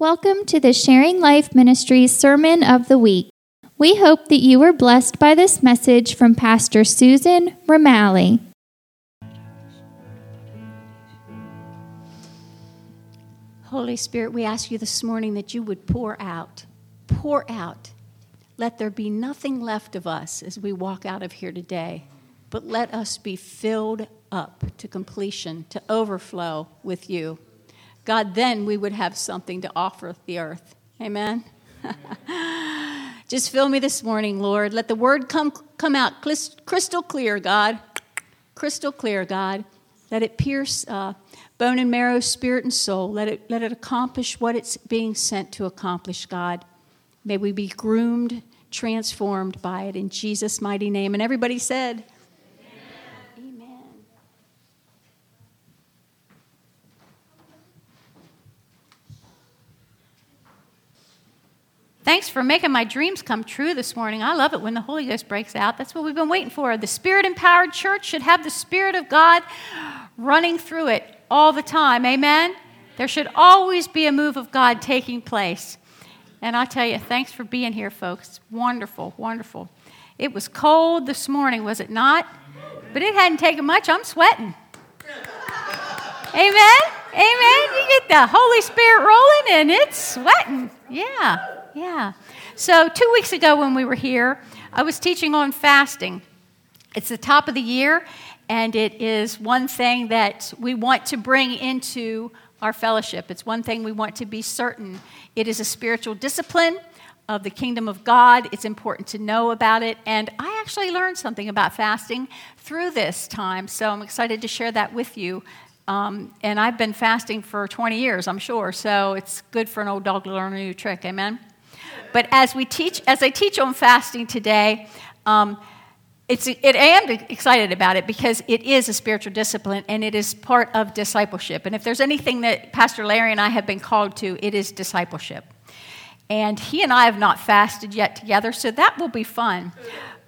Welcome to the Sharing Life Ministries Sermon of the Week. We hope that you were blessed by this message from Pastor Susan Ramali. Holy Spirit, we ask you this morning that you would pour out, pour out. Let there be nothing left of us as we walk out of here today, but let us be filled up to completion, to overflow with you. God, then we would have something to offer the earth. Amen. Just fill me this morning, Lord. Let the word come, come out crystal clear, God. Crystal clear, God. Let it pierce uh, bone and marrow, spirit and soul. Let it, let it accomplish what it's being sent to accomplish, God. May we be groomed, transformed by it in Jesus' mighty name. And everybody said, Thanks for making my dreams come true this morning. I love it when the Holy Ghost breaks out. That's what we've been waiting for. The Spirit empowered church should have the Spirit of God running through it all the time. Amen? There should always be a move of God taking place. And I tell you, thanks for being here, folks. Wonderful, wonderful. It was cold this morning, was it not? But it hadn't taken much. I'm sweating. Amen? Amen. You get the Holy Spirit rolling and it's sweating. Yeah. Yeah. So, two weeks ago when we were here, I was teaching on fasting. It's the top of the year, and it is one thing that we want to bring into our fellowship. It's one thing we want to be certain. It is a spiritual discipline of the kingdom of God. It's important to know about it. And I actually learned something about fasting through this time, so I'm excited to share that with you. Um, and I've been fasting for 20 years, I'm sure, so it's good for an old dog to learn a new trick. Amen? But as we teach, as I teach on fasting today, um, it's, it, I am excited about it because it is a spiritual discipline and it is part of discipleship. And if there's anything that Pastor Larry and I have been called to, it is discipleship. And he and I have not fasted yet together, so that will be fun.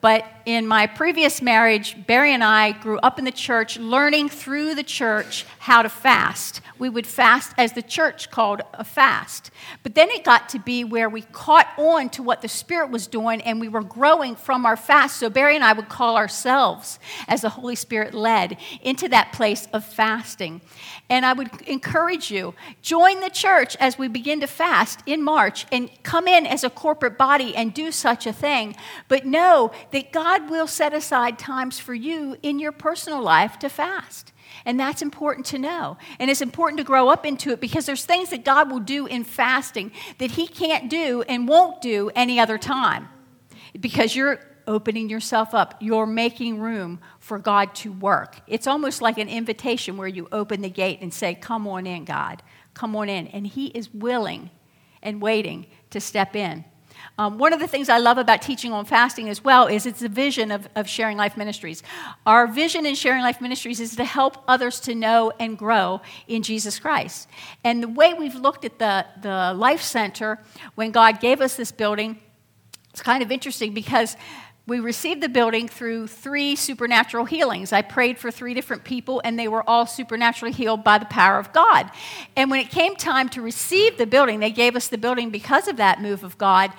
But in my previous marriage, Barry and I grew up in the church, learning through the church how to fast. We would fast as the church called a fast. But then it got to be where we caught on to what the Spirit was doing and we were growing from our fast. So Barry and I would call ourselves, as the Holy Spirit led, into that place of fasting. And I would encourage you, join the church as we begin to fast in March and come in as a corporate body and do such a thing. But know that God will set aside times for you in your personal life to fast. And that's important to know. And it's important to grow up into it because there's things that God will do in fasting that He can't do and won't do any other time. Because you're opening yourself up, you're making room for God to work. It's almost like an invitation where you open the gate and say, Come on in, God. Come on in. And He is willing and waiting to step in. Um, one of the things I love about teaching on fasting as well is it's the vision of, of Sharing Life Ministries. Our vision in Sharing Life Ministries is to help others to know and grow in Jesus Christ. And the way we've looked at the, the Life Center when God gave us this building, it's kind of interesting because we received the building through three supernatural healings. I prayed for three different people, and they were all supernaturally healed by the power of God. And when it came time to receive the building, they gave us the building because of that move of God.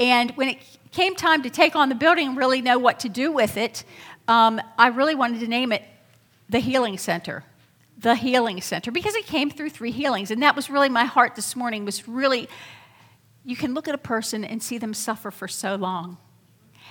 And when it came time to take on the building and really know what to do with it, um, I really wanted to name it the Healing Center. The Healing Center, because it came through three healings. And that was really my heart this morning, was really, you can look at a person and see them suffer for so long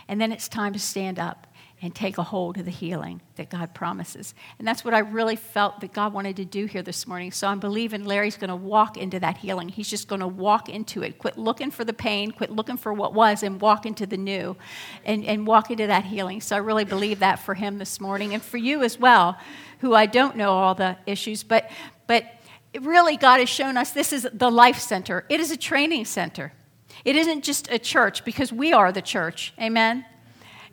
and then it's time to stand up and take a hold of the healing that God promises. And that's what I really felt that God wanted to do here this morning. So I'm believing Larry's going to walk into that healing. He's just going to walk into it. Quit looking for the pain, quit looking for what was, and walk into the new and, and walk into that healing. So I really believe that for him this morning and for you as well, who I don't know all the issues, but, but really God has shown us this is the life center, it is a training center. It isn't just a church because we are the church. Amen?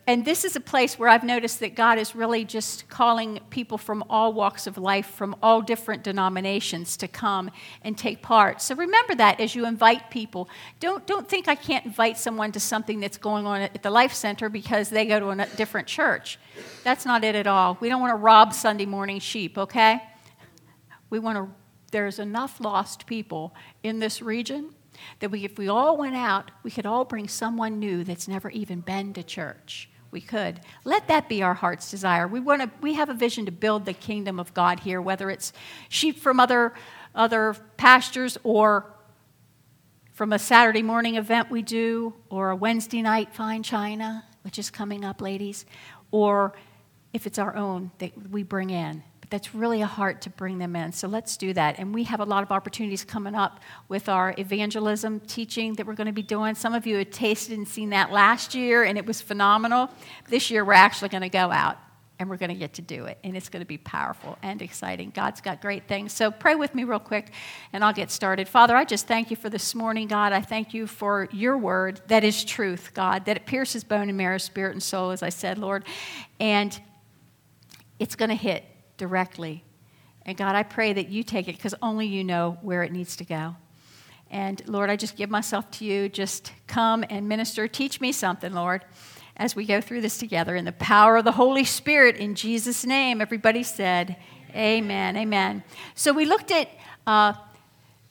And this is a place where I've noticed that God is really just calling people from all walks of life, from all different denominations to come and take part. So remember that as you invite people. Don't, don't think I can't invite someone to something that's going on at the Life Center because they go to a different church. That's not it at all. We don't want to rob Sunday morning sheep, okay? We want to there's enough lost people in this region that we, if we all went out, we could all bring someone new that's never even been to church. We could. Let that be our heart's desire. We, want to, we have a vision to build the kingdom of God here, whether it's sheep from other, other pastures or from a Saturday morning event we do, or a Wednesday night fine china, which is coming up, ladies, or if it's our own that we bring in that's really a heart to bring them in. So let's do that. And we have a lot of opportunities coming up with our evangelism teaching that we're going to be doing. Some of you had tasted and seen that last year, and it was phenomenal. This year, we're actually going to go out and we're going to get to do it. And it's going to be powerful and exciting. God's got great things. So pray with me real quick, and I'll get started. Father, I just thank you for this morning, God. I thank you for your word that is truth, God, that it pierces bone and marrow, spirit and soul, as I said, Lord. And it's going to hit directly. And God, I pray that you take it because only you know where it needs to go. And Lord, I just give myself to you. Just come and minister. Teach me something, Lord, as we go through this together in the power of the Holy Spirit in Jesus' name. Everybody said, Amen. Amen. So we looked at uh,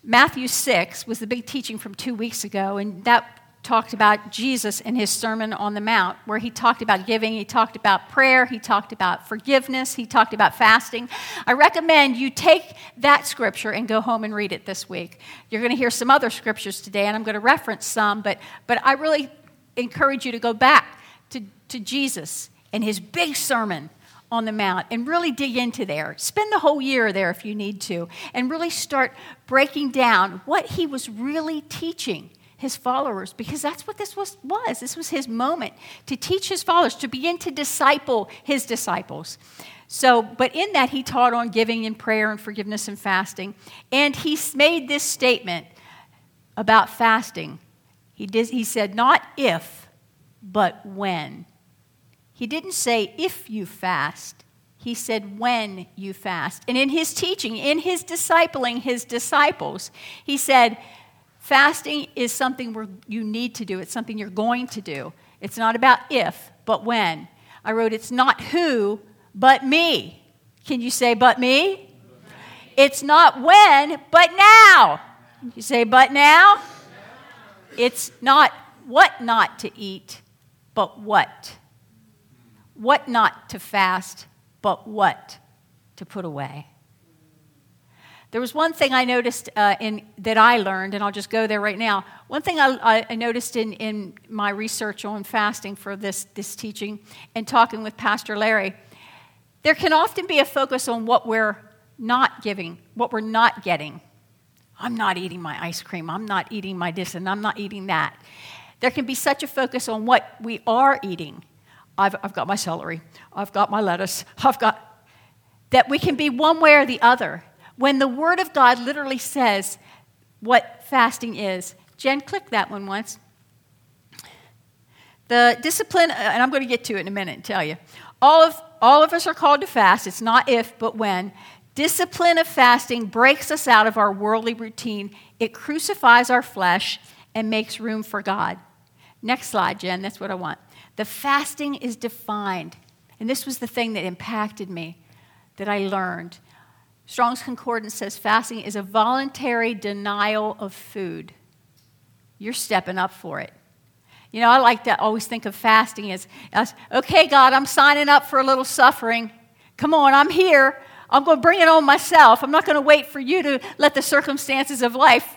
Matthew 6, was the big teaching from two weeks ago, and that talked about Jesus in his Sermon on the Mount, where he talked about giving, he talked about prayer, he talked about forgiveness, he talked about fasting. I recommend you take that scripture and go home and read it this week. You're going to hear some other scriptures today, and I'm going to reference some, but, but I really encourage you to go back to, to Jesus and his big sermon on the Mount and really dig into there. Spend the whole year there if you need to, and really start breaking down what he was really teaching his followers because that's what this was, was. This was his moment to teach his followers, to begin to disciple his disciples. So, but in that, he taught on giving and prayer and forgiveness and fasting. And he made this statement about fasting. He, did, he said, not if, but when. He didn't say if you fast, he said when you fast. And in his teaching, in his discipling his disciples, he said, Fasting is something you need to do, it's something you're going to do. It's not about if, but when. I wrote, It's not who, but me. Can you say, but me? It's not when, but now. You say, but now? It's not what not to eat, but what. What not to fast, but what to put away. There was one thing I noticed uh, in, that I learned, and I'll just go there right now. One thing I, I noticed in, in my research on fasting for this, this teaching and talking with Pastor Larry, there can often be a focus on what we're not giving, what we're not getting. I'm not eating my ice cream. I'm not eating my this, and I'm not eating that. There can be such a focus on what we are eating. I've, I've got my celery. I've got my lettuce. I've got that we can be one way or the other when the Word of God literally says what fasting is. Jen, click that one once. The discipline, uh, and I'm going to get to it in a minute and tell you. All of, all of us are called to fast. It's not if, but when. Discipline of fasting breaks us out of our worldly routine. It crucifies our flesh and makes room for God. Next slide, Jen. That's what I want. The fasting is defined. And this was the thing that impacted me, that I learned. Strong's Concordance says fasting is a voluntary denial of food. You're stepping up for it. You know, I like to always think of fasting as, as okay, God, I'm signing up for a little suffering. Come on, I'm here. I'm going to bring it on myself. I'm not going to wait for you to let the circumstances of life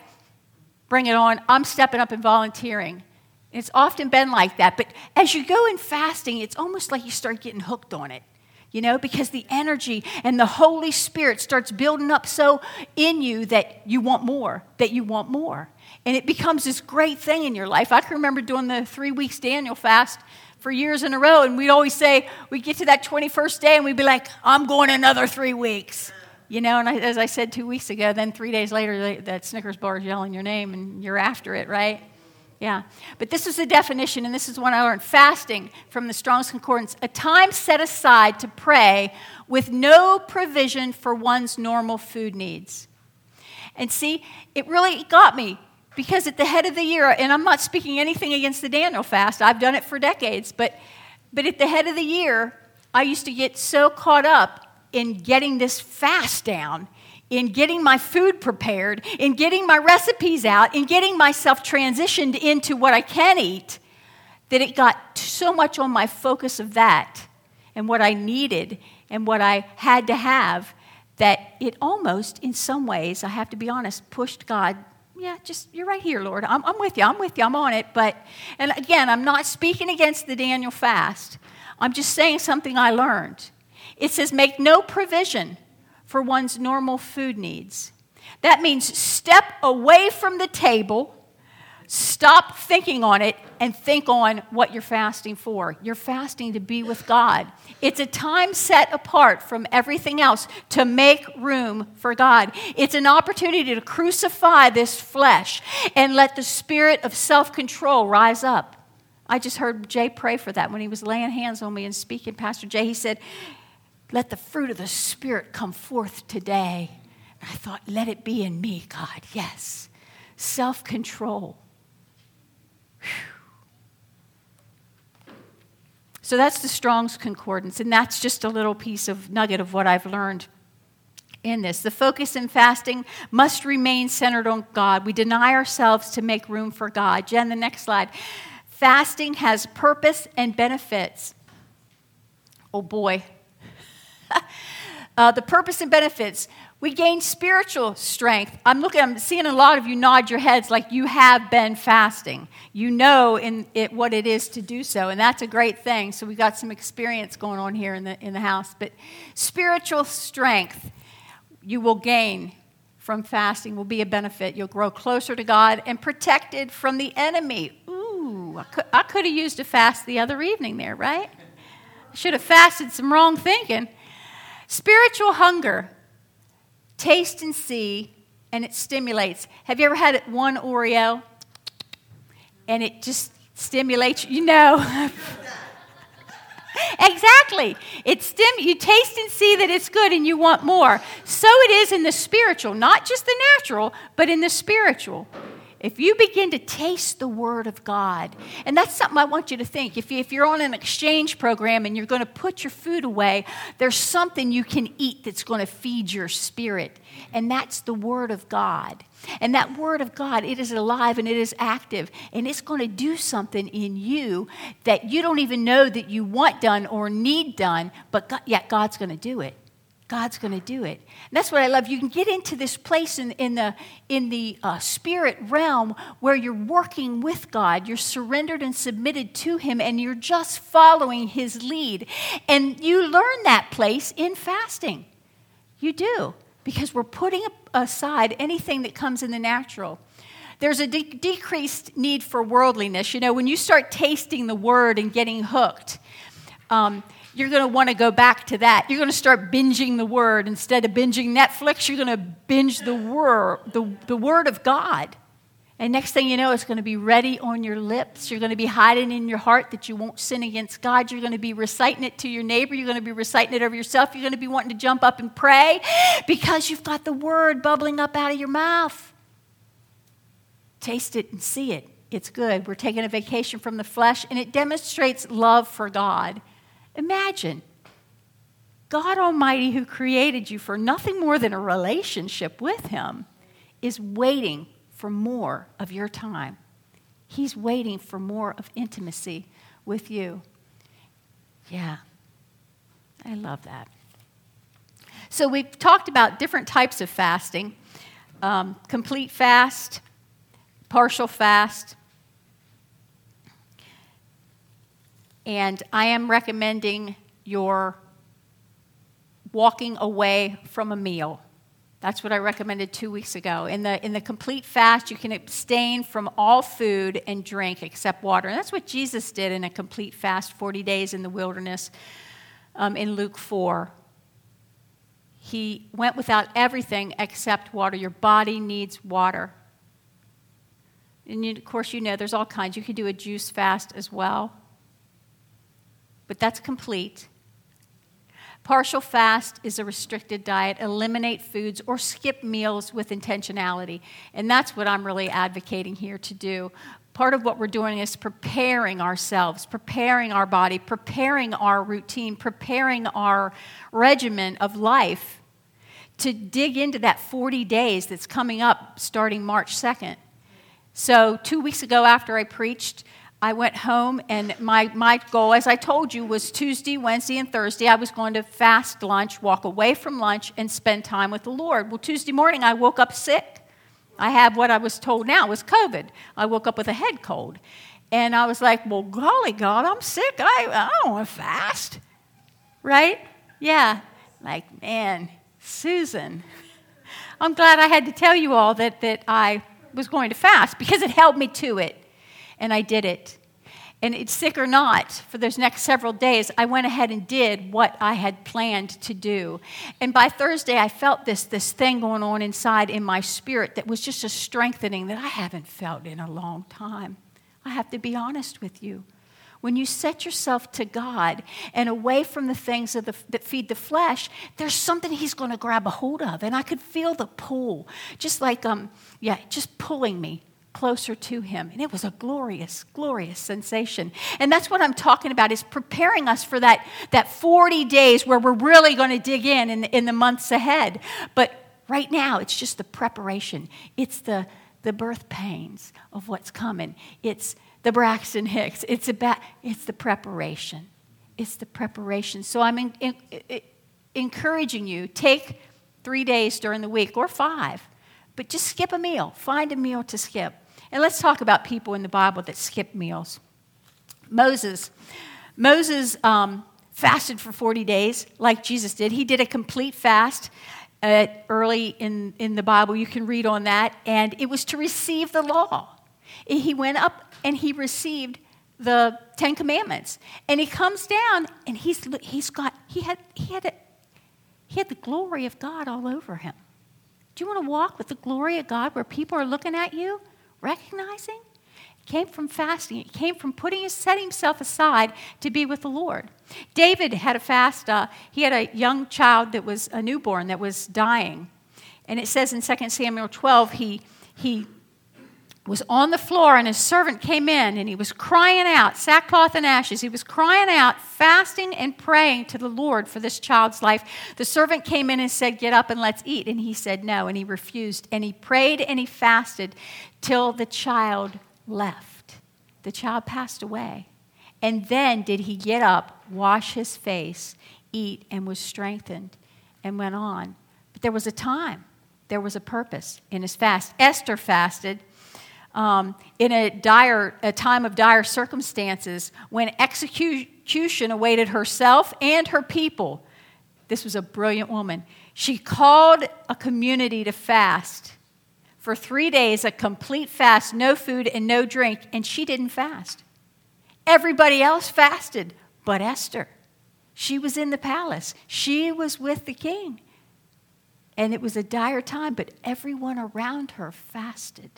bring it on. I'm stepping up and volunteering. It's often been like that. But as you go in fasting, it's almost like you start getting hooked on it you know, because the energy and the Holy Spirit starts building up so in you that you want more, that you want more. And it becomes this great thing in your life. I can remember doing the three weeks Daniel fast for years in a row, and we'd always say, we'd get to that 21st day, and we'd be like, I'm going another three weeks. You know, and I, as I said two weeks ago, then three days later, that Snickers bar is yelling your name, and you're after it, right? Yeah. But this is the definition, and this is what I learned fasting from the Strong's Concordance a time set aside to pray with no provision for one's normal food needs. And see, it really got me because at the head of the year, and I'm not speaking anything against the Daniel fast, I've done it for decades, but, but at the head of the year, I used to get so caught up in getting this fast down in getting my food prepared, in getting my recipes out, in getting myself transitioned into what I can eat, that it got so much on my focus of that and what I needed and what I had to have that it almost, in some ways, I have to be honest, pushed God. Yeah, just, you're right here, Lord. I'm, I'm with you. I'm with you. I'm on it. But, and again, I'm not speaking against the Daniel fast. I'm just saying something I learned. It says, make no provision for one's normal food needs. That means step away from the table Stop thinking on it and think on what you're fasting for. You're fasting to be with God. It's a time set apart from everything else to make room for God. It's an opportunity to crucify this flesh and let the spirit of self control rise up. I just heard Jay pray for that when he was laying hands on me and speaking. Pastor Jay, he said, Let the fruit of the Spirit come forth today. And I thought, Let it be in me, God. Yes. Self control so that's the Strong's Concordance, and that's just a little piece of nugget of what I've learned in this. The focus in fasting must remain centered on God. We deny ourselves to make room for God. Jen, the next slide. Fasting has purpose and benefits. Oh boy. Uh, the purpose and benefits. We gain spiritual strength. I'm looking, I'm seeing a lot of you nod your heads like you have been fasting. You know in it what it is to do so, and that's a great thing. So we've got some experience going on here in the in the house. But spiritual strength you will gain from fasting will be a benefit. You'll grow closer to God and protected from the enemy. Ooh, I could, I could have used a fast the other evening there, right? Should have fasted some wrong thinking. Spiritual hunger taste and see, and it stimulates. Have you ever had one Oreo and it just stimulates you? know. exactly. It stim- you taste and see that it's good and you want more. So it is in the spiritual, not just the natural, but in the spiritual. If you begin to taste the Word of God, and that's something I want you to think. If, you, if you're on an exchange program and you're going to put your food away, there's something you can eat that's going to feed your spirit, and that's the Word of God. And that Word of God, it is alive and it is active, and it's going to do something in you that you don't even know that you want done or need done, but God, yet God's going to do it. God's going to do it. And that's what I love. You can get into this place in, in the, in the uh, spirit realm where you're working with God. You're surrendered and submitted to Him, and you're just following His lead. And you learn that place in fasting. You do, because we're putting aside anything that comes in the natural. There's a de- decreased need for worldliness. You know, when you start tasting the word and getting hooked, um, you're going to want to go back to that. You're going to start binging the Word. Instead of binging Netflix, you're going to binge the Word, the, the Word of God. And next thing you know, it's going to be ready on your lips. You're going to be hiding in your heart that you won't sin against God. You're going to be reciting it to your neighbor. You're going to be reciting it over yourself. You're going to be wanting to jump up and pray because you've got the word bubbling up out of your mouth. Taste it and see it. It's good. We're taking a vacation from the flesh, and it demonstrates love for God. Imagine God Almighty, who created you for nothing more than a relationship with Him, is waiting for more of your time. He's waiting for more of intimacy with you. Yeah, I love that. So, we've talked about different types of fasting um, complete fast, partial fast, And I am recommending your walking away from a meal. That's what I recommended two weeks ago. In the, in the complete fast, you can abstain from all food and drink except water. And that's what Jesus did in a complete fast, 40 days in the wilderness um, in Luke 4. He went without everything except water. Your body needs water. And you, of course, you know there's all kinds. You can do a juice fast as well but that's complete. Partial fast is a restricted diet. Eliminate foods or skip meals with intentionality. And that's what I'm really advocating here to do. Part of what we're doing is preparing ourselves, preparing our body, preparing our routine, preparing our regimen of life to dig into that 40 days that's coming up starting March 2nd. So, two weeks ago, after I preached, I went home, and my, my goal, as I told you, was Tuesday, Wednesday, and Thursday. I was going to fast lunch, walk away from lunch, and spend time with the Lord. Well, Tuesday morning, I woke up sick. I had what I was told now was COVID. I woke up with a head cold. And I was like, well, golly God, I'm sick. I, I don't want to fast. Right? Yeah. Like, man, Susan. I'm glad I had to tell you all that, that I was going to fast because it held me to it. And I did it. And it's sick or not, for those next several days, I went ahead and did what I had planned to do. And by Thursday, I felt this, this thing going on inside in my spirit that was just a strengthening that I haven't felt in a long time. I have to be honest with you. When you set yourself to God and away from the things the, that feed the flesh, there's something He's going to grab a hold of. And I could feel the pull, just like, um, yeah, just pulling me closer to him and it was a glorious glorious sensation and that's what i'm talking about is preparing us for that that 40 days where we're really going to dig in, in in the months ahead but right now it's just the preparation it's the the birth pains of what's coming. It's the Braxton Hicks. It's about it's the preparation. It's the preparation. So I'm in, in, in, encouraging you take three days during the week or five, but just skip a meal. Find a meal to skip. And let's talk about people in the Bible that skip meals. Moses. Moses um, fasted for 40 days like Jesus did. He did a complete fast uh, early in, in the Bible. You can read on that. And it was to receive the law. He went up and he received the Ten Commandments. And he comes down and he's, he's got, he had, he, had a, he had the glory of God all over him. Do you want to walk with the glory of God where people are looking at you, recognizing? It came from fasting. It came from putting his, setting himself aside to be with the Lord. David had a fast. Uh, he had a young child that was a newborn that was dying. And it says in 2 Samuel 12, he, he was on the floor and his servant came in and he was crying out, sackcloth and ashes. He was crying out, fasting and praying to the Lord for this child's life. The servant came in and said, Get up and let's eat. And he said no, and he refused. And he prayed and he fasted till the child left. The child passed away. And then did he get up, wash his face, eat, and was strengthened and went on. But there was a time, there was a purpose in his fast. Esther fasted um, in a dire a time of dire circumstances when execution awaited herself and her people. This was a brilliant woman. She called a community to fast for three days, a complete fast, no food and no drink, and she didn't fast. Everybody else fasted, but Esther. She was in the palace, she was with the king. And it was a dire time, but everyone around her fasted.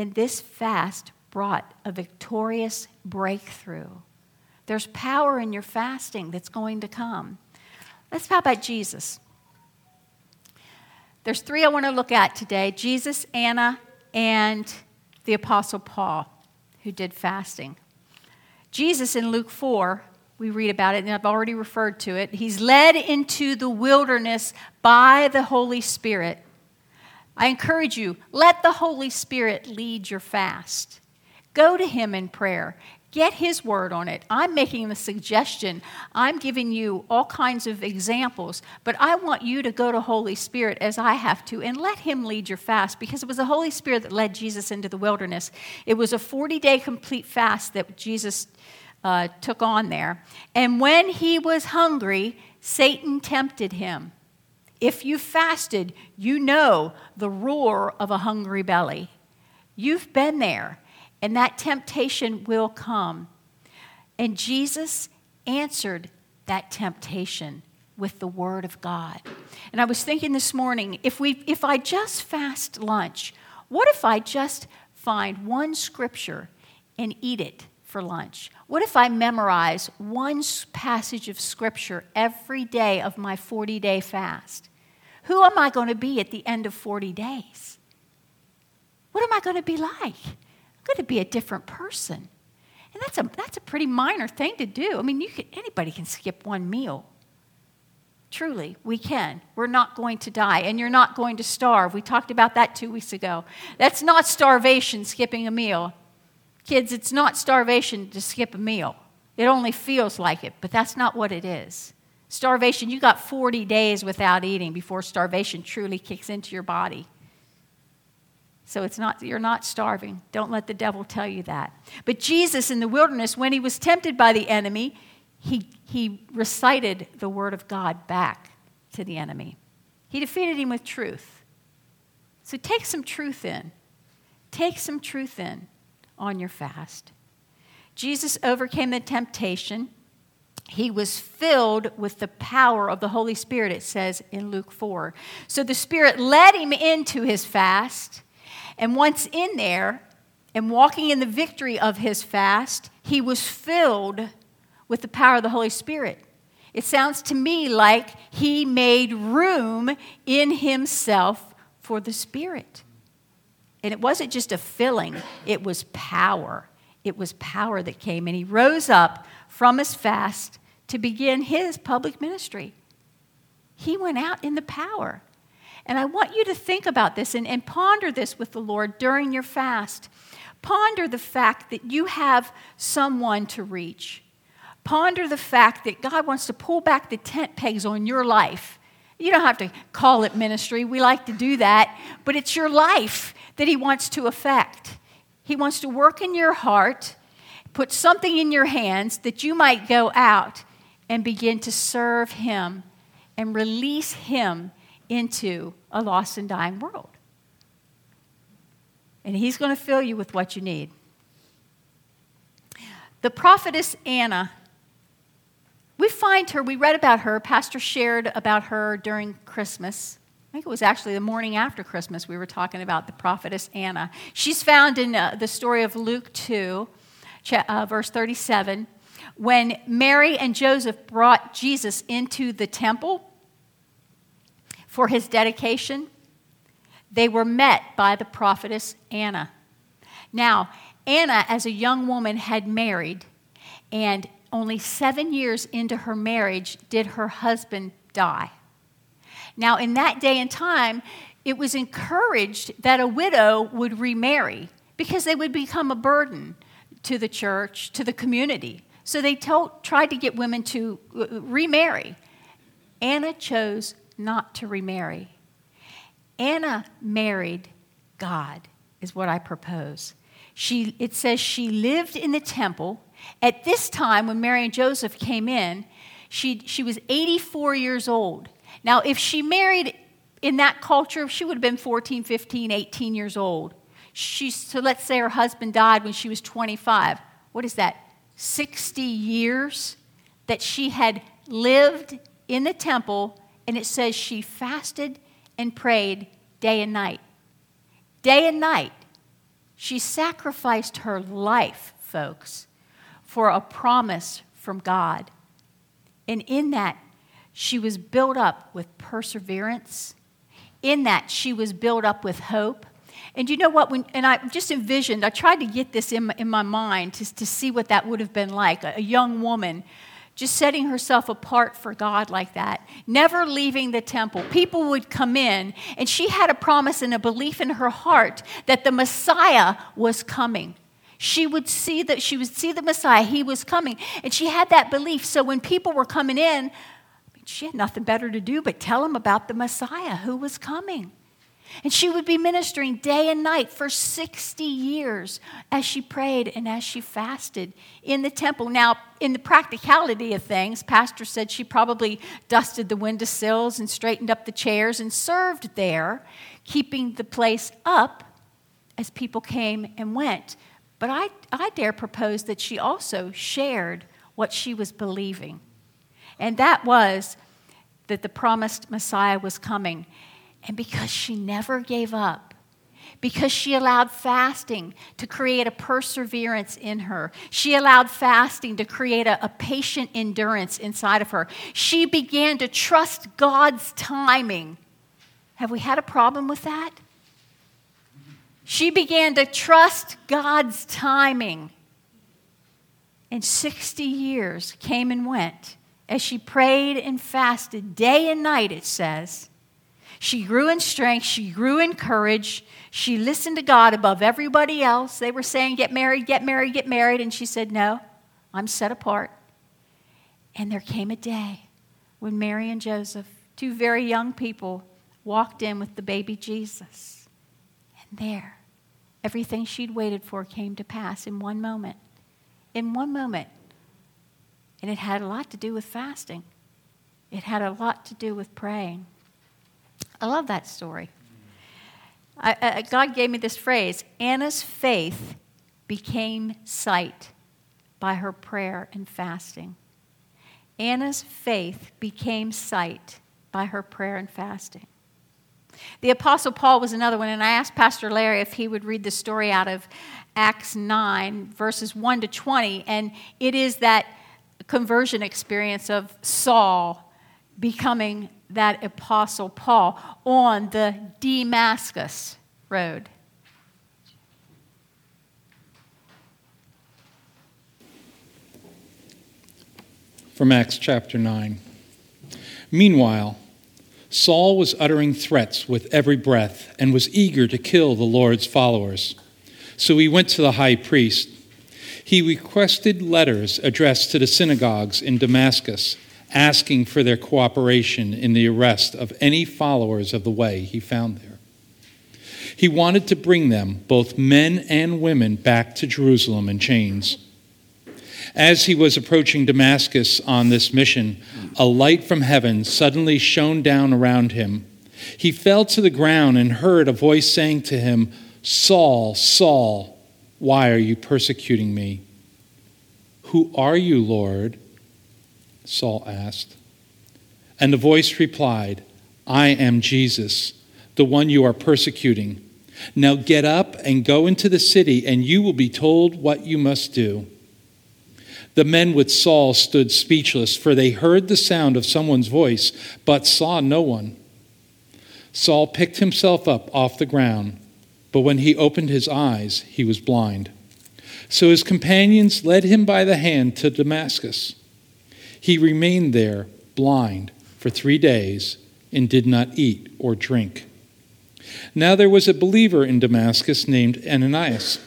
And this fast brought a victorious breakthrough. There's power in your fasting that's going to come. Let's talk about Jesus. There's three I want to look at today Jesus, Anna, and the Apostle Paul, who did fasting. Jesus in Luke 4, we read about it, and I've already referred to it. He's led into the wilderness by the Holy Spirit. I encourage you, let the Holy Spirit lead your fast. Go to Him in prayer. Get his word on it. I'm making the suggestion. I'm giving you all kinds of examples, but I want you to go to Holy Spirit as I have to and let him lead your fast because it was the Holy Spirit that led Jesus into the wilderness. It was a 40 day complete fast that Jesus uh, took on there. And when he was hungry, Satan tempted him. If you fasted, you know the roar of a hungry belly. You've been there and that temptation will come. And Jesus answered that temptation with the word of God. And I was thinking this morning, if we if I just fast lunch, what if I just find one scripture and eat it for lunch? What if I memorize one passage of scripture every day of my 40-day fast? Who am I going to be at the end of 40 days? What am I going to be like? I'm going to be a different person. And that's a, that's a pretty minor thing to do. I mean, you can, anybody can skip one meal. Truly, we can. We're not going to die, and you're not going to starve. We talked about that two weeks ago. That's not starvation, skipping a meal. Kids, it's not starvation to skip a meal. It only feels like it, but that's not what it is. Starvation, you got 40 days without eating before starvation truly kicks into your body. So it's not you're not starving. Don't let the devil tell you that. But Jesus in the wilderness when he was tempted by the enemy, he he recited the word of God back to the enemy. He defeated him with truth. So take some truth in. Take some truth in on your fast. Jesus overcame the temptation. He was filled with the power of the Holy Spirit, it says in Luke 4. So the Spirit led him into his fast. And once in there and walking in the victory of his fast, he was filled with the power of the Holy Spirit. It sounds to me like he made room in himself for the Spirit. And it wasn't just a filling, it was power. It was power that came. And he rose up from his fast to begin his public ministry. He went out in the power. And I want you to think about this and, and ponder this with the Lord during your fast. Ponder the fact that you have someone to reach Ponder the fact that God wants to pull back the tent pegs on your life. You don't have to call it ministry. We like to do that, but it's your life that He wants to affect. He wants to work in your heart, put something in your hands that you might go out and begin to serve Him and release Him into a lost and dying world. And He's going to fill you with what you need. The prophetess Anna we find her, we read about her, Pastor shared about her during Christmas. I think it was actually the morning after Christmas we were talking about the prophetess Anna. She's found in uh, the story of Luke 2, uh, verse 37, when Mary and Joseph brought Jesus into the temple for his dedication. They were met by the prophetess Anna. Now, Anna, as a young woman, had married, and only seven years into her marriage did her husband die. Now, in that day and time, it was encouraged that a widow would remarry because they would become a burden to the church, to the community. So they told, tried to get women to uh, remarry. Anna chose not to remarry. Anna married God, is what I propose. She, it says she lived in the temple at this time, when Mary and Joseph came in, she, she was 84 years old. Now, if she married in that culture, she would have been 14, 15, 18 years old. She, so let's say her husband died when she was 25. What is that? 60 years that she had lived in the temple, and it says she fasted and prayed day and night. Day and night. She sacrificed her life, folks, for a promise from God. And in that, she was built up with perseverance. In that, she was built up with hope. And you know what? When, and I just envisioned, I tried to get this in my, in my mind to, to see what that would have been like a, a young woman just setting herself apart for God like that, never leaving the temple. People would come in, and she had a promise and a belief in her heart that the Messiah was coming she would see that she would see the Messiah. He was coming. And she had that belief. So when people were coming in, she had nothing better to do but tell them about the Messiah who was coming. And she would be ministering day and night for 60 years as she prayed and as she fasted in the temple. Now, in the practicality of things, Pastor said she probably dusted the windowsills and straightened up the chairs and served there, keeping the place up as people came and went. But I, I dare propose that she also shared what she was believing. And that was that the promised Messiah was coming. And because she never gave up, because she allowed fasting to create a perseverance in her. She allowed fasting to create a, a, patient endurance inside of her. She began to trust God's timing. Have we had a problem with that? She began to trust God's timing. And 60 years came and went, as she prayed and fasted day and night, it says. She grew in strength, she grew in courage. She listened to God above everybody else. They were saying, Get married, get married, get married. And she said, No, I'm set apart. And there came a day when Mary and Joseph, two very young people, walked in with the baby Jesus. And there, everything she'd waited for came to pass in one moment. In one moment. And it had a lot to do with fasting, it had a lot to do with praying. I love that story. I, I, God gave me this phrase Anna's faith became sight by her prayer and fasting. Anna's faith became sight by her prayer and fasting. The Apostle Paul was another one, and I asked Pastor Larry if he would read the story out of Acts 9, verses 1 to 20, and it is that conversion experience of Saul becoming that Apostle Paul on the Damascus road. From Acts chapter 9. Meanwhile, Saul was uttering threats with every breath and was eager to kill the Lord's followers. So he went to the high priest. He requested letters addressed to the synagogues in Damascus, asking for their cooperation in the arrest of any followers of the way he found there. He wanted to bring them, both men and women, back to Jerusalem in chains. As he was approaching Damascus on this mission, a light from heaven suddenly shone down around him. He fell to the ground and heard a voice saying to him, Saul, Saul, why are you persecuting me? Who are you, Lord? Saul asked. And the voice replied, I am Jesus, the one you are persecuting. Now get up and go into the city, and you will be told what you must do. The men with Saul stood speechless, for they heard the sound of someone's voice, but saw no one. Saul picked himself up off the ground, but when he opened his eyes, he was blind. So his companions led him by the hand to Damascus. He remained there, blind, for three days, and did not eat or drink. Now there was a believer in Damascus named Ananias.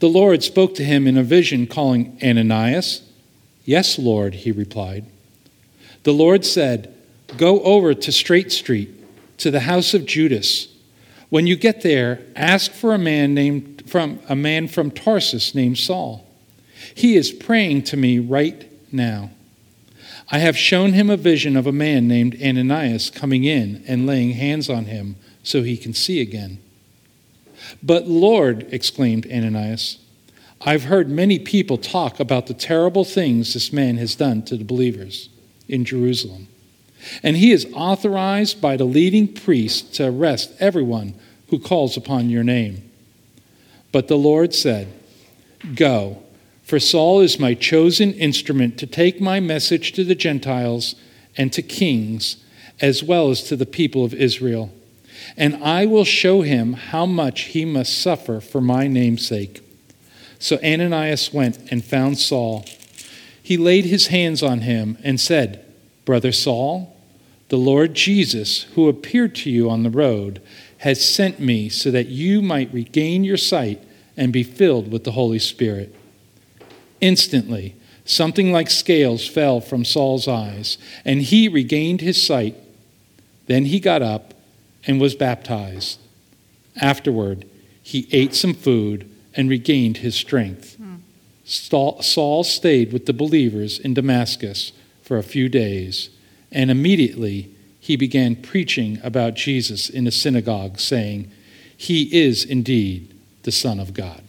The Lord spoke to him in a vision, calling, Ananias? Yes, Lord, he replied. The Lord said, Go over to Straight Street, to the house of Judas. When you get there, ask for a man named from a man from Tarsus named Saul. He is praying to me right now. I have shown him a vision of a man named Ananias coming in and laying hands on him so he can see again. But Lord, exclaimed Ananias, I've heard many people talk about the terrible things this man has done to the believers in Jerusalem. And he is authorized by the leading priests to arrest everyone who calls upon your name. But the Lord said, Go, for Saul is my chosen instrument to take my message to the Gentiles and to kings, as well as to the people of Israel and I will show him how much he must suffer for my name's sake. So Ananias went and found Saul. He laid his hands on him and said, Brother Saul, the Lord Jesus, who appeared to you on the road, has sent me so that you might regain your sight and be filled with the Holy Spirit. Instantly, something like scales fell from Saul's eyes, and he regained his sight. Then he got up and was baptized. Afterward, he ate some food and regained his strength. Hmm. Saul stayed with the believers in Damascus for a few days, and immediately he began preaching about Jesus in the synagogue, saying, He is indeed the Son of God.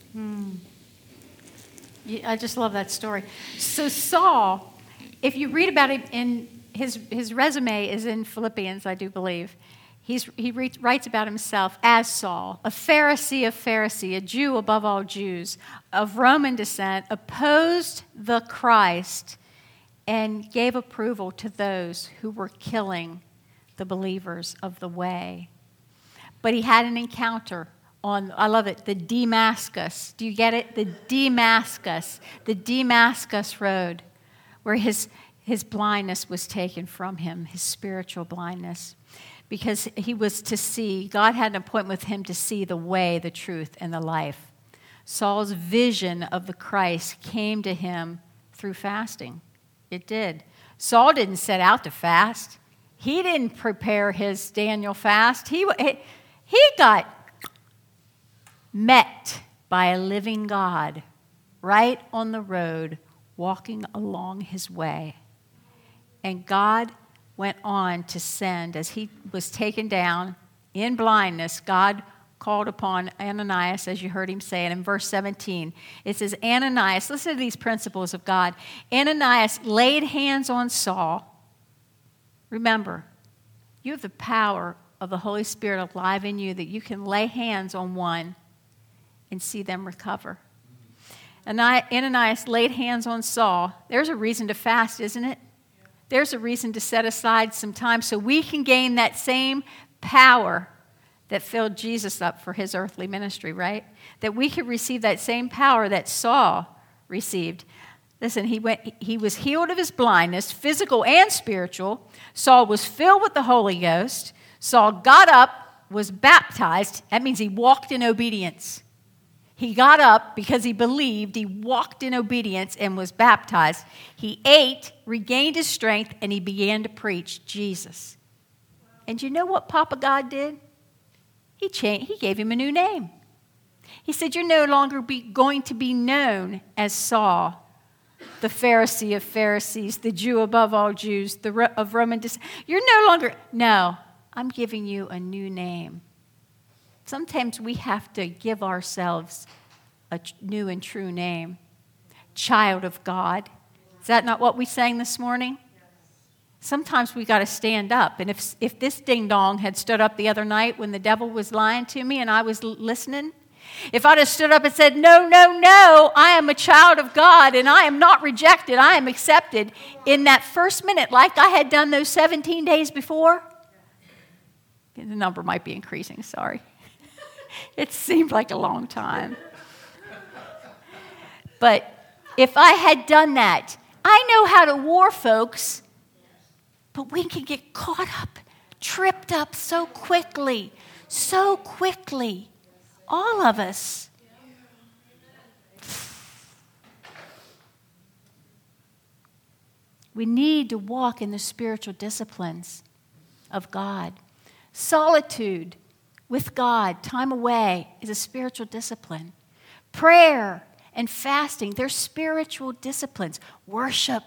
I just love that story. So, Saul, if you read about him in his, his resume is in Philippians, I do believe. He's, he re- writes about himself as Saul, a Pharisee of Pharisee, a Jew above all Jews, of Roman descent, opposed the Christ and gave approval to those who were killing the believers of the way. But he had an encounter on, I love it, the Damascus. Do you get it? The Damascus, the Damascus Road, where his, his blindness was taken from him, his spiritual blindness, because he was to see, God had an appointment with him to see the way, the truth, and the life. Saul's vision of the Christ came to him through fasting. It did. Saul didn't set out to fast. He didn't prepare his Daniel fast. He, he got met by a living God right on the road, walking along his way. And God went on to send, as he was taken down in blindness, God called upon Ananias, as you heard him say. And in verse 17, it says, Ananias, listen to these principles of God. Ananias laid hands on Saul. Remember, you have the power of the Holy Spirit alive in you that you can lay hands on one and see them recover. Ananias laid hands on Saul. There's a reason to fast, isn't it? There's a reason to set aside some time so we can gain that same power that filled Jesus up for his earthly ministry, right? That we could receive that same power that Saul received. Listen, he, went, he was healed of his blindness, physical and spiritual. Saul was filled with the Holy Ghost. Saul got up, was baptized. That means he walked in obedience. He got up because he believed, he walked in obedience and was baptized. He ate, regained his strength, and he began to preach Jesus. And you know what Papa God did? He, changed, he gave him a new name. He said, You're no longer going to be known as Saul, the Pharisee of Pharisees, the Jew above all Jews, the of Roman descent. You're no longer, no, I'm giving you a new name. Sometimes we have to give ourselves a new and true name. Child of God. Is that not what we sang this morning? sometimes we got to stand up. And if, if this ding dong had stood up the other night when the devil was lying to me and I was listening, if I'd have stood up and said, No, no, no, I am a child of God and I am not rejected, I am accepted, in that first minute, like I had done those 17 days before, the number might be increasing, sorry. it seemed like a long time. But if I had done that, I know how to war, folks. But we can get caught up, tripped up so quickly, so quickly. All of us. We need to walk in the spiritual disciplines of God. Solitude with God, time away, is a spiritual discipline. Prayer and fasting, they're spiritual disciplines. Worship,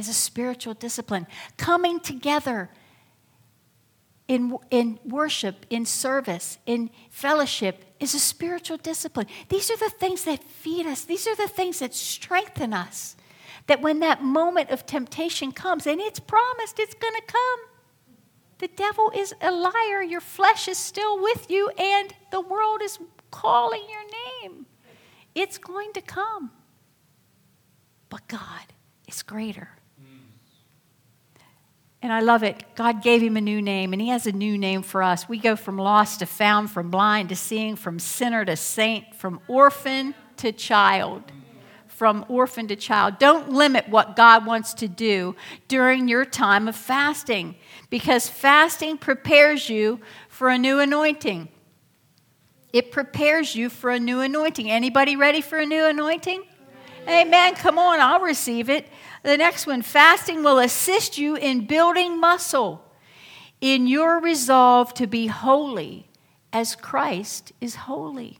is a spiritual discipline. Coming together in, in worship, in service, in fellowship is a spiritual discipline. These are the things that feed us, these are the things that strengthen us. That when that moment of temptation comes, and it's promised it's going to come, the devil is a liar. Your flesh is still with you, and the world is calling your name. It's going to come. But God is greater. And I love it. God gave him a new name, and he has a new name for us. We go from lost to found, from blind to seeing, from sinner to saint, from orphan to child. From orphan to child. Don't limit what God wants to do during your time of fasting because fasting prepares you for a new anointing. It prepares you for a new anointing. Anybody ready for a new anointing? Amen. Come on, I'll receive it. The next one fasting will assist you in building muscle in your resolve to be holy as Christ is holy.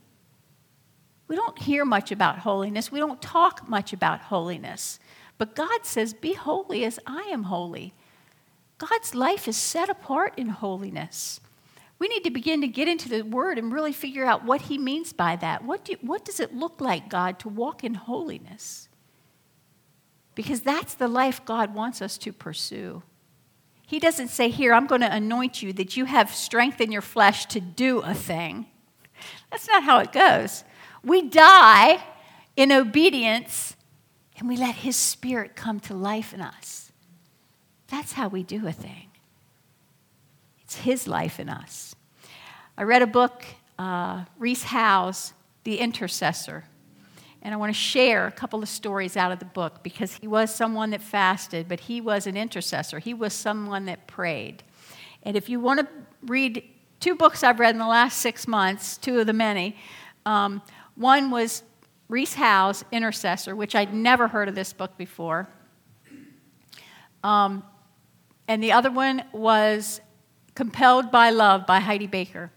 We don't hear much about holiness, we don't talk much about holiness. But God says, Be holy as I am holy. God's life is set apart in holiness. We need to begin to get into the Word and really figure out what He means by that. What, do, what does it look like, God, to walk in holiness? Because that's the life God wants us to pursue. He doesn't say, Here, I'm going to anoint you that you have strength in your flesh to do a thing. That's not how it goes. We die in obedience and we let His Spirit come to life in us. That's how we do a thing. It's His life in us. I read a book, uh, Rees Howells, The Intercessor. And I want to share a couple of stories out of the book because he was someone that fasted, but he was an intercessor. He was someone that prayed. And if you want to read two books I've read in the last six months, two of the many, um, one was Rees Howells Intercessor, which I'd never heard of this book before. Um, and the other one was Compelled by Love by Heidi Baker.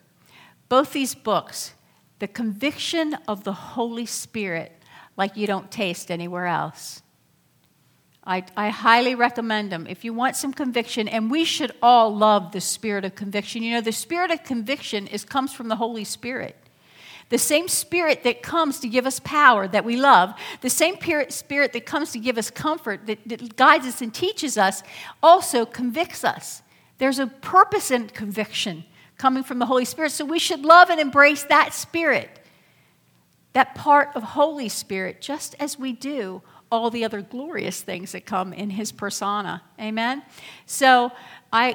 Both these books the conviction of the Holy Spirit like you don't taste anywhere else. I, I, highly recommend them. If you want some conviction, and we should all love the spirit of conviction. You know, the spirit of conviction is, comes from the Holy Spirit. The same spirit that comes to give us power that we love, the same spirit that comes to give us comfort, that, that guides us and teaches us, also convicts us. There's a purpose in conviction coming from the Holy Spirit. So we should love and embrace that Spirit, that part of Holy Spirit, just as we do all the other glorious things that come in His persona. Amen? So I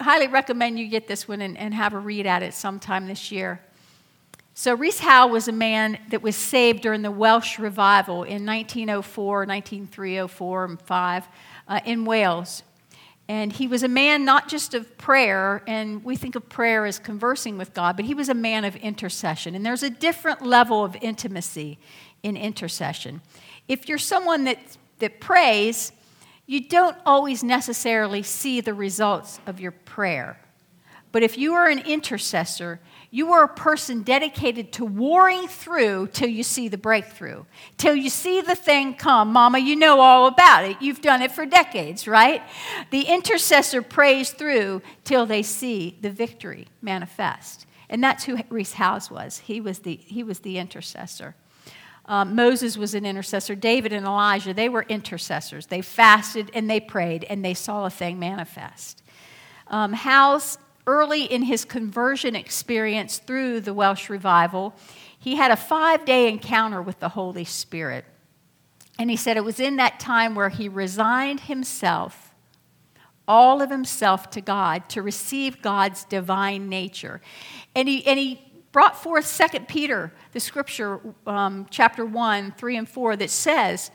highly recommend you get this one and, and have a read at it sometime this year. So, Rees Howell was a man that was saved during the Welsh revival in 1904, 1903, 04, and 5 uh, in Wales. And he was a man not just of prayer, and we think of prayer as conversing with God, but he was a man of intercession. And there's a different level of intimacy in intercession. If you're someone that, that prays, you don't always necessarily see the results of your prayer. But if you are an intercessor, you are a person dedicated to warring through till you see the breakthrough, till you see the thing come. Mama, you know all about it. You've done it for decades, right? The intercessor prays through till they see the victory manifest. And that's who Rees Howells was. He was the, he was the intercessor. Um, Moses was an intercessor. David and Elijah, they were intercessors. They fasted and they prayed and they saw a thing manifest. Um, early in his conversion experience through the Welsh revival, he had a five day encounter with the Holy Spirit. And he said it was in that time where he resigned himself, all of himself to God, to receive God's divine nature. And he, and he brought forth 2 Peter, the scripture, um, chapter 1, 3 and 4, that says,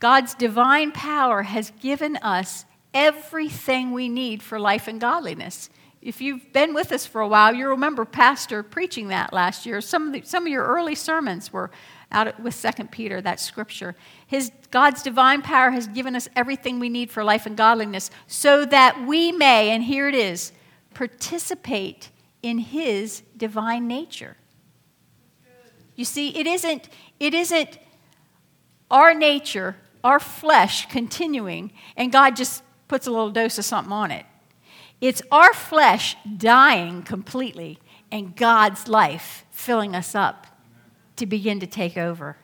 God's divine power has given us everything we need for life and godliness if you've been with us for a while, you remember Pastor preaching that last year. Some of, the, some of your early sermons were out with Second Peter, that scripture. His God's divine power has given us everything we need for life and godliness, so that we may, and here it is, participate in His divine nature. You see, it isn't, it isn't our nature, our flesh continuing, and God just puts a little dose of something on it. It's our flesh dying completely and God's life filling us up to begin to take over.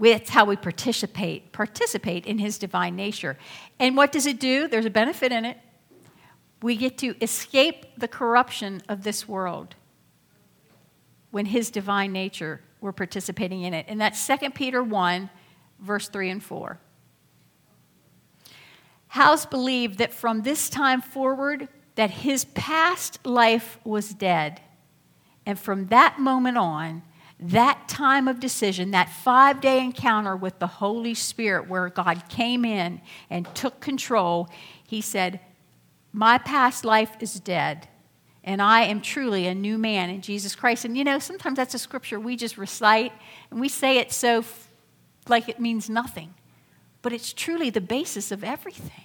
It's how we participate, participate in his divine nature. And what does it do? There's a benefit in it. We get to escape the corruption of this world when his divine nature, we're participating in it. And that's 2 Peter 1, verse 3 and 4. Howells believed that from this time forward that his past life was dead. And from that moment on, that time of decision, that five day encounter with the Holy Spirit where God came in and took control, he said, My past life is dead, and I am truly a new man in Jesus Christ. And you know, sometimes that's a scripture we just recite and we say it so like it means nothing, but it's truly the basis of everything.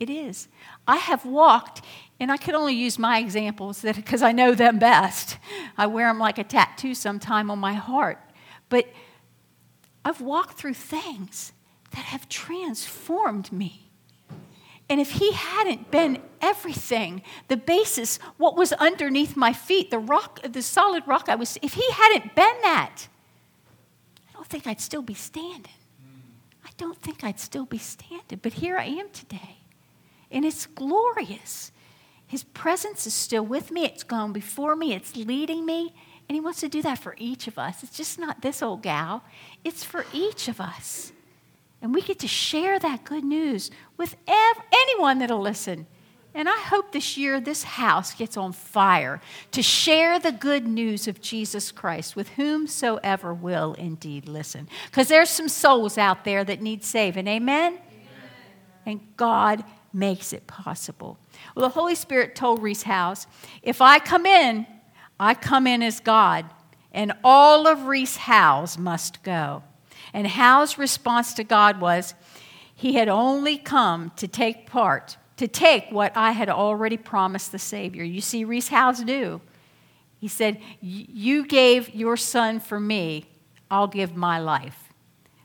It is. I have walked, and I could only use my examples because I know them best. I wear them like a tattoo sometime on my heart. But I've walked through things that have transformed me. And if he hadn't been everything, the basis, what was underneath my feet, the rock, the solid rock I was, if he hadn't been that, I don't think I'd still be standing. I don't think I'd still be standing. But here I am today and it's glorious. His presence is still with me, it's gone before me, it's leading me, and He wants to do that for each of us. It's just not this old gal, it's for each of us. And we get to share that good news with ev- anyone that'll listen. And I hope this year this house gets on fire to share the good news of Jesus Christ with whomsoever will indeed listen. Because there's some souls out there that need saving. Amen? Amen? And God makes it possible. Well, the Holy Spirit told Rees Howells, if I come in, I come in as God, and all of Rees Howells must go. And Howells' response to God was, he had only come to take part to take what I had already promised the Savior. You see, Rees Howells knew. He said, You gave your son for me, I'll give my life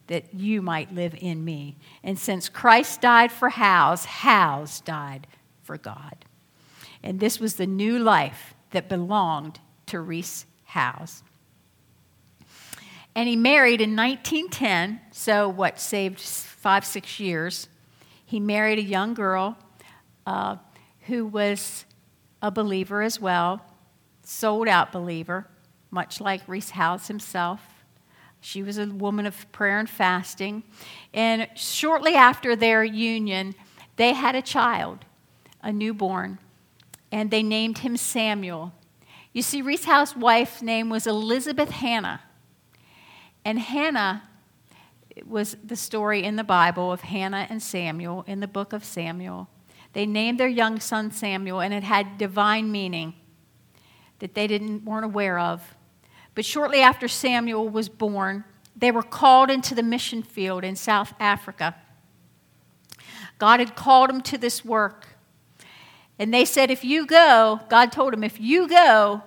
that you might live in me. And since Christ died for Howells, Howells died for God. And this was the new life that belonged to Rees Howells. And he married in 1910, so what, saved five, six years. He married a young girl uh, who was a believer as well, sold out believer, much like Rees Howells himself. She was a woman of prayer and fasting. And shortly after their union, they had a child, a newborn, and they named him Samuel. You see, Rees Howells' wife's name was Elizabeth Hannah. And Hannah was the story in the Bible of Hannah and Samuel in the book of Samuel. They named their young son Samuel, and it had divine meaning that they didn't, weren't aware of. But shortly after Samuel was born, they were called into the mission field in South Africa. God had called them to this work. And they said, if you go, God told them, if you go,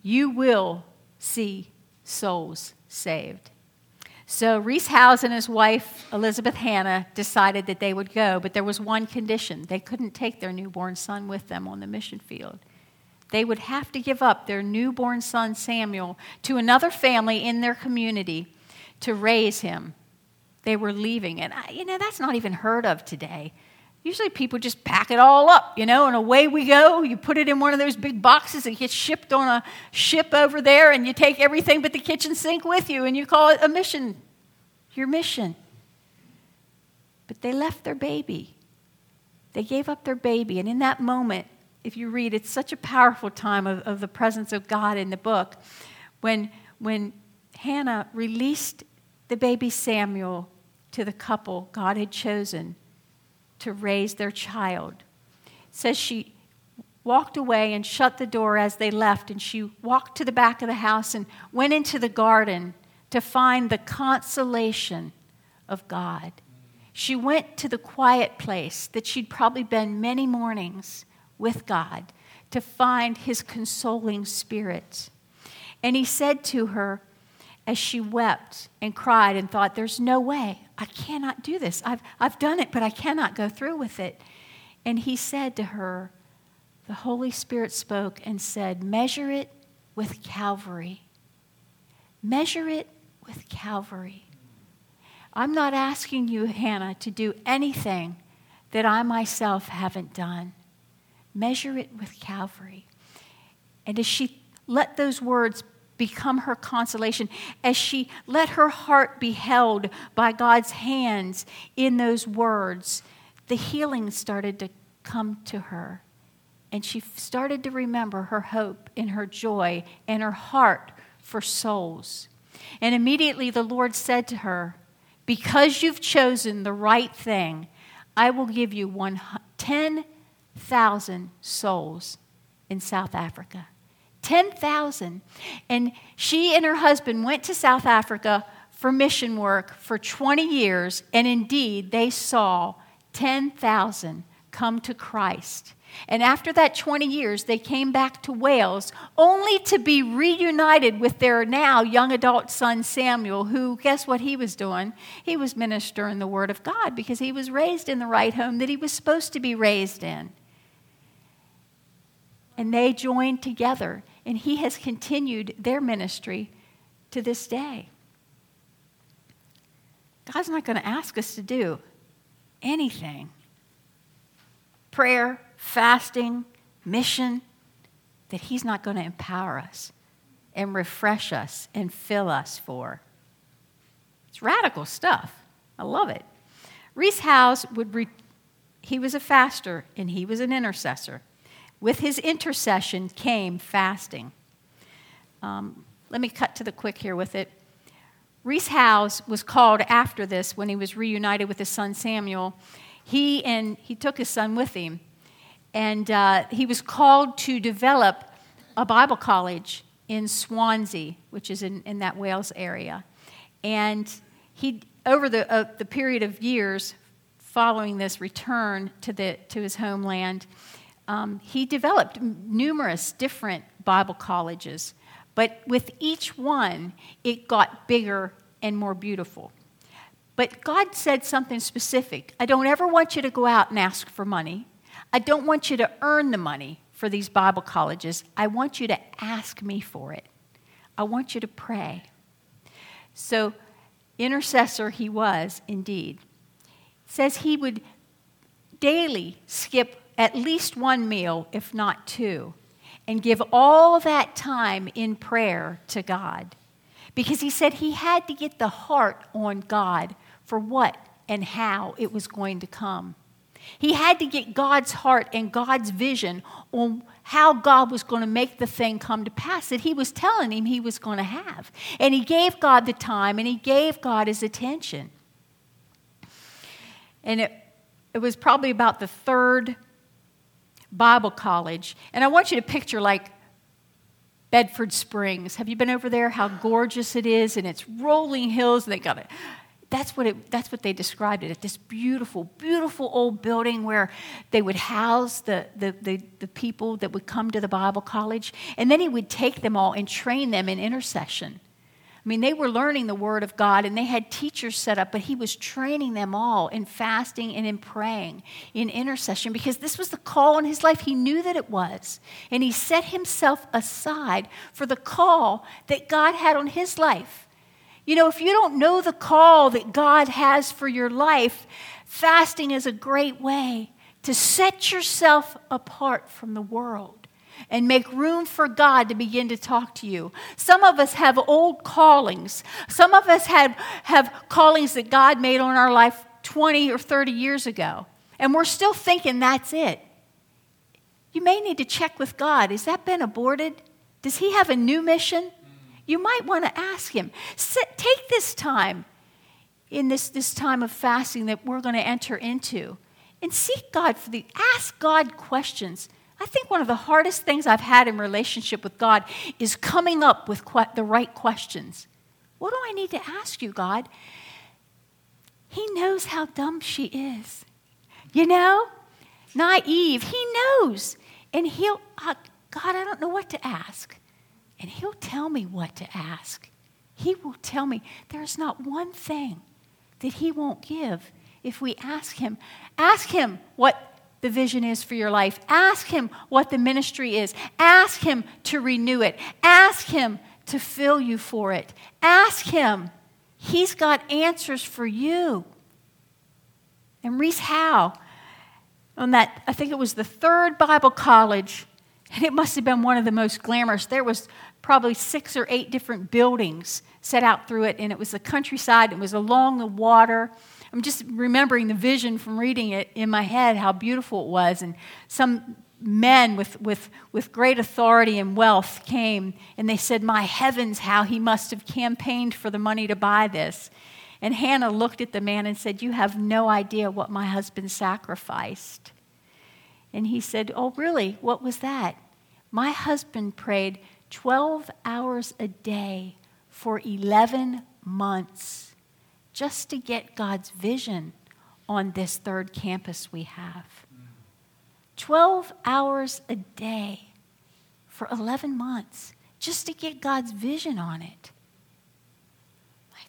you will see souls saved. So Rees Howells and his wife, Elizabeth Hannah, decided that they would go, but there was one condition. They couldn't take their newborn son with them on the mission field. They would have to give up their newborn son, Samuel, to another family in their community to raise him. They were leaving. And, you know, that's not even heard of today. Usually people just pack it all up, you know, and away we go. You put it in one of those big boxes, it gets shipped on a ship over there, and you take everything but the kitchen sink with you, and you call it a mission, your mission. But they left their baby. They gave up their baby, and in that moment, if you read, it's such a powerful time of, of the presence of God in the book. When, when Hannah released the baby Samuel to the couple God had chosen to raise their child. It says she walked away and shut the door as they left, and she walked to the back of the house and went into the garden to find the consolation of God. She went to the quiet place that she'd probably been many mornings with God to find his consoling spirit. And he said to her, as she wept and cried and thought, There's no way. I cannot do this. I've, I've done it, but I cannot go through with it. And he said to her, The Holy Spirit spoke and said, Measure it with Calvary. Measure it with Calvary. I'm not asking you, Hannah, to do anything that I myself haven't done. Measure it with Calvary. And as she let those words become her consolation as she let her heart be held by God's hands in those words. The healing started to come to her. And she started to remember her hope and her joy and her heart for souls. And immediately the Lord said to her, Because you've chosen the right thing, I will give you 10,000 souls in South Africa. 10,000. And she and her husband went to South Africa for mission work for 20 years, and indeed, they saw 10,000 come to Christ. And after that 20 years, they came back to Wales only to be reunited with their now young adult son Samuel, who, guess what he was doing? He was ministering the Word of God because he was raised in the right home that he was supposed to be raised in. And they joined together and he has continued their ministry to this day. God's not going to ask us to do anything prayer, fasting, mission that He's not going to empower us and refresh us and fill us for. It's radical stuff. I love it. Rees Howells would re- he was a faster and he was an intercessor. With his intercession came fasting. Um, let me cut to the quick here with it. Rees Howells was called after this when he was reunited with his son Samuel. He and he took his son with him, and uh, he was called to develop a Bible college in Swansea, which is in, in that Wales area. And he, over the, uh, the period of years following this return to, the, to his homeland, um, he developed numerous different Bible colleges. But with each one, it got bigger and more beautiful. But God said something specific. I don't ever want you to go out and ask for money. I don't want you to earn the money for these Bible colleges. I want you to ask me for it. I want you to pray. So, intercessor he was indeed. Says he would daily skip at least one meal, if not two, and give all that time in prayer to God. Because he said he had to get the heart on God for what and how it was going to come. He had to get God's heart and God's vision on how God was going to make the thing come to pass that He was telling him He was going to have. And He gave God the time and He gave God His attention. And it, it was probably about the third Bible college. And I want you to picture like Bedford Springs. Have you been over there? How gorgeous it is, and it's rolling hills, and they got it. That's what, it, that's what they described it at this beautiful, beautiful old building where they would house the, the, the, the people that would come to the Bible college. And then he would take them all and train them in intercession. I mean, they were learning the Word of God and they had teachers set up, but he was training them all in fasting and in praying, in intercession, because this was the call on his life. He knew that it was. And he set himself aside for the call that God had on his life. You know, if you don't know the call that God has for your life, fasting is a great way to set yourself apart from the world and make room for God to begin to talk to you. Some of us have old callings. Some of us have, have callings that God made on our life 20 or 30 years ago, and we're still thinking that's it. You may need to check with God. Has that been aborted? Does He have a new mission? You might want to ask Him. Sit, take this time in this, this time of fasting that we're going to enter into and seek God for the ask God questions I think one of the hardest things I've had in relationship with God is coming up with the right questions. What do I need to ask you, God? He knows how dumb she is. You know? Naive. He knows. And he'll, uh, God, I don't know what to ask. And he'll tell me what to ask. He will tell me there's not one thing that he won't give if we ask him. Ask him what the vision is for your life. Ask Him what the ministry is. Ask Him to renew it. Ask Him to fill you for it. Ask Him. He's got answers for you. And Reese Howe, on that, I think it was the third Bible college, and it must have been one of the most glamorous. There was probably six or eight different buildings set out through it, and it was the countryside. It was along the water. I'm just remembering the vision from reading it in my head, how beautiful it was. And some men with, with, with great authority and wealth came and they said, My heavens, how he must have campaigned for the money to buy this. And Hannah looked at the man and said, You have no idea what my husband sacrificed. And he said, Oh, really? What was that? My husband prayed 12 hours a day for 11 months just to get God's vision on this third campus we have. 12 hours a day for 11 months just to get God's vision on it. Like,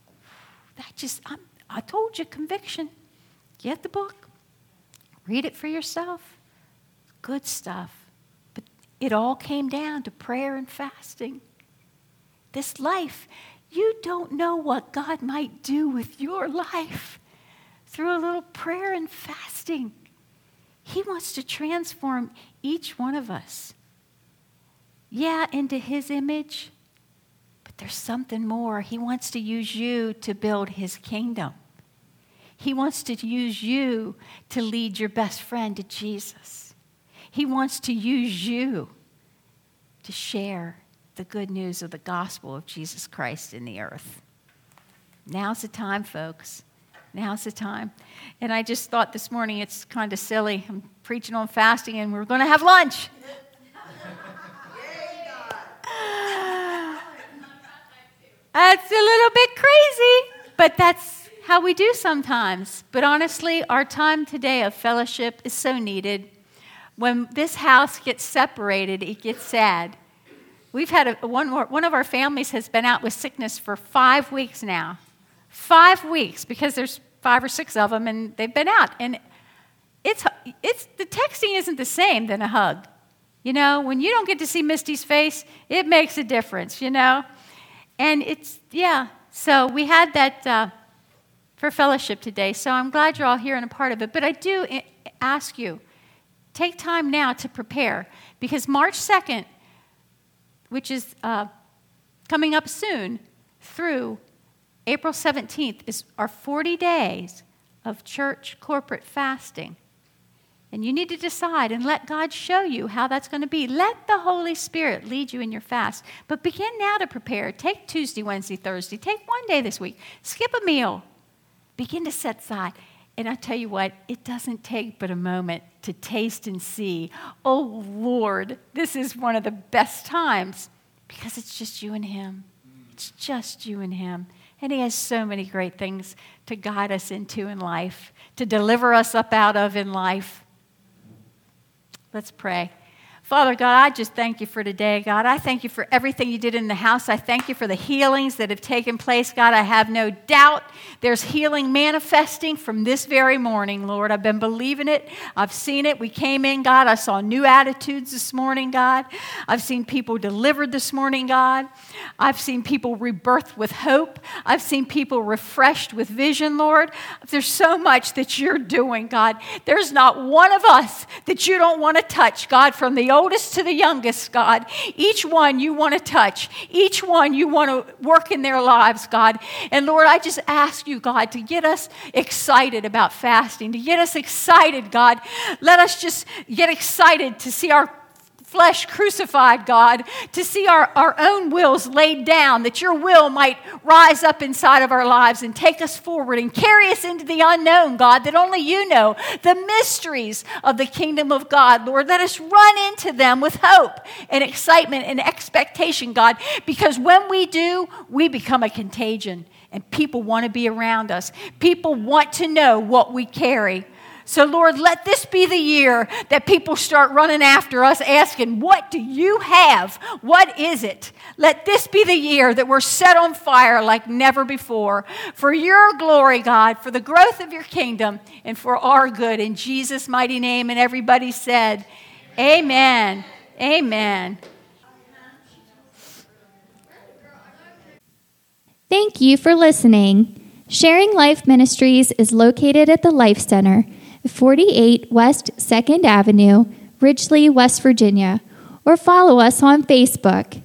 that just, I'm, I told you, conviction. Get the book, read it for yourself. Good stuff. It all came down to prayer and fasting. This life you don't know what God might do with your life through a little prayer and fasting. He wants to transform each one of us. Yeah, into His image, but there's something more. He wants to use you to build His kingdom. He wants to use you to lead your best friend to Jesus. He wants to use you to share the good news of the gospel of Jesus Christ in the earth. Now's the time, folks. Now's the time. And I just thought this morning it's kind of silly. I'm preaching on fasting and we're going to have lunch. That's a little bit crazy, but that's how we do sometimes. But honestly, our time today of fellowship is so needed. When this house gets separated, it gets sad. We've had a, one, more, one of our families has been out with sickness for five weeks now. Five weeks, because there's five or six of them, and they've been out. And it's, it's, the texting isn't the same than a hug. You know, when you don't get to see Misty's face, it makes a difference, you know? And it's, yeah, so we had that uh, for fellowship today. So I'm glad you're all here and a part of it. But I do ask you, take time now to prepare because March 2nd, which is uh, coming up soon, through April 17th, is our 40 days of church corporate fasting. And you need to decide and let God show you how that's going to be. Let the Holy Spirit lead you in your fast. But begin now to prepare. Take Tuesday, Wednesday, Thursday. Take one day this week. Skip a meal. Begin to set aside. And I tell you what, it doesn't take but a moment to taste and see. Oh, Lord, this is one of the best times because it's just you and Him. It's just you and Him. And He has so many great things to guide us into in life, to deliver us up out of in life. Let's pray. Father God, I just thank you for today, God. I thank you for everything you did in the house. I thank you for the healings that have taken place, God. I have no doubt there's healing manifesting from this very morning, Lord. I've been believing it. I've seen it. We came in, God. I saw new attitudes this morning, God. I've seen people delivered this morning, God. I've seen people rebirthed with hope. I've seen people refreshed with vision, Lord. There's so much that you're doing, God. There's not one of us that you don't want to touch, God, from the oldest to the youngest, God. Each one you want to touch, each one you want to work in their lives, God. And Lord, I just ask you, God, to get us excited about fasting, to get us excited, God. Let us just get excited to see our flesh crucified, God, to see our, our own wills laid down, that your will might rise up inside of our lives and take us forward and carry us into the unknown, God, that only you know, the mysteries of the kingdom of God. Lord, let us run into them with hope and excitement and expectation, God, because when we do, we become a contagion and people want to be around us. People want to know what we carry. So, Lord, let this be the year that people start running after us, asking, What do you have? What is it? Let this be the year that we're set on fire like never before for your glory, God, for the growth of your kingdom, and for our good. In Jesus' mighty name. And everybody said, Amen. Amen. Thank you for listening. Sharing Life Ministries is located at the Life Center. 48 West 2nd Avenue, Ridgeley, West Virginia, or follow us on Facebook.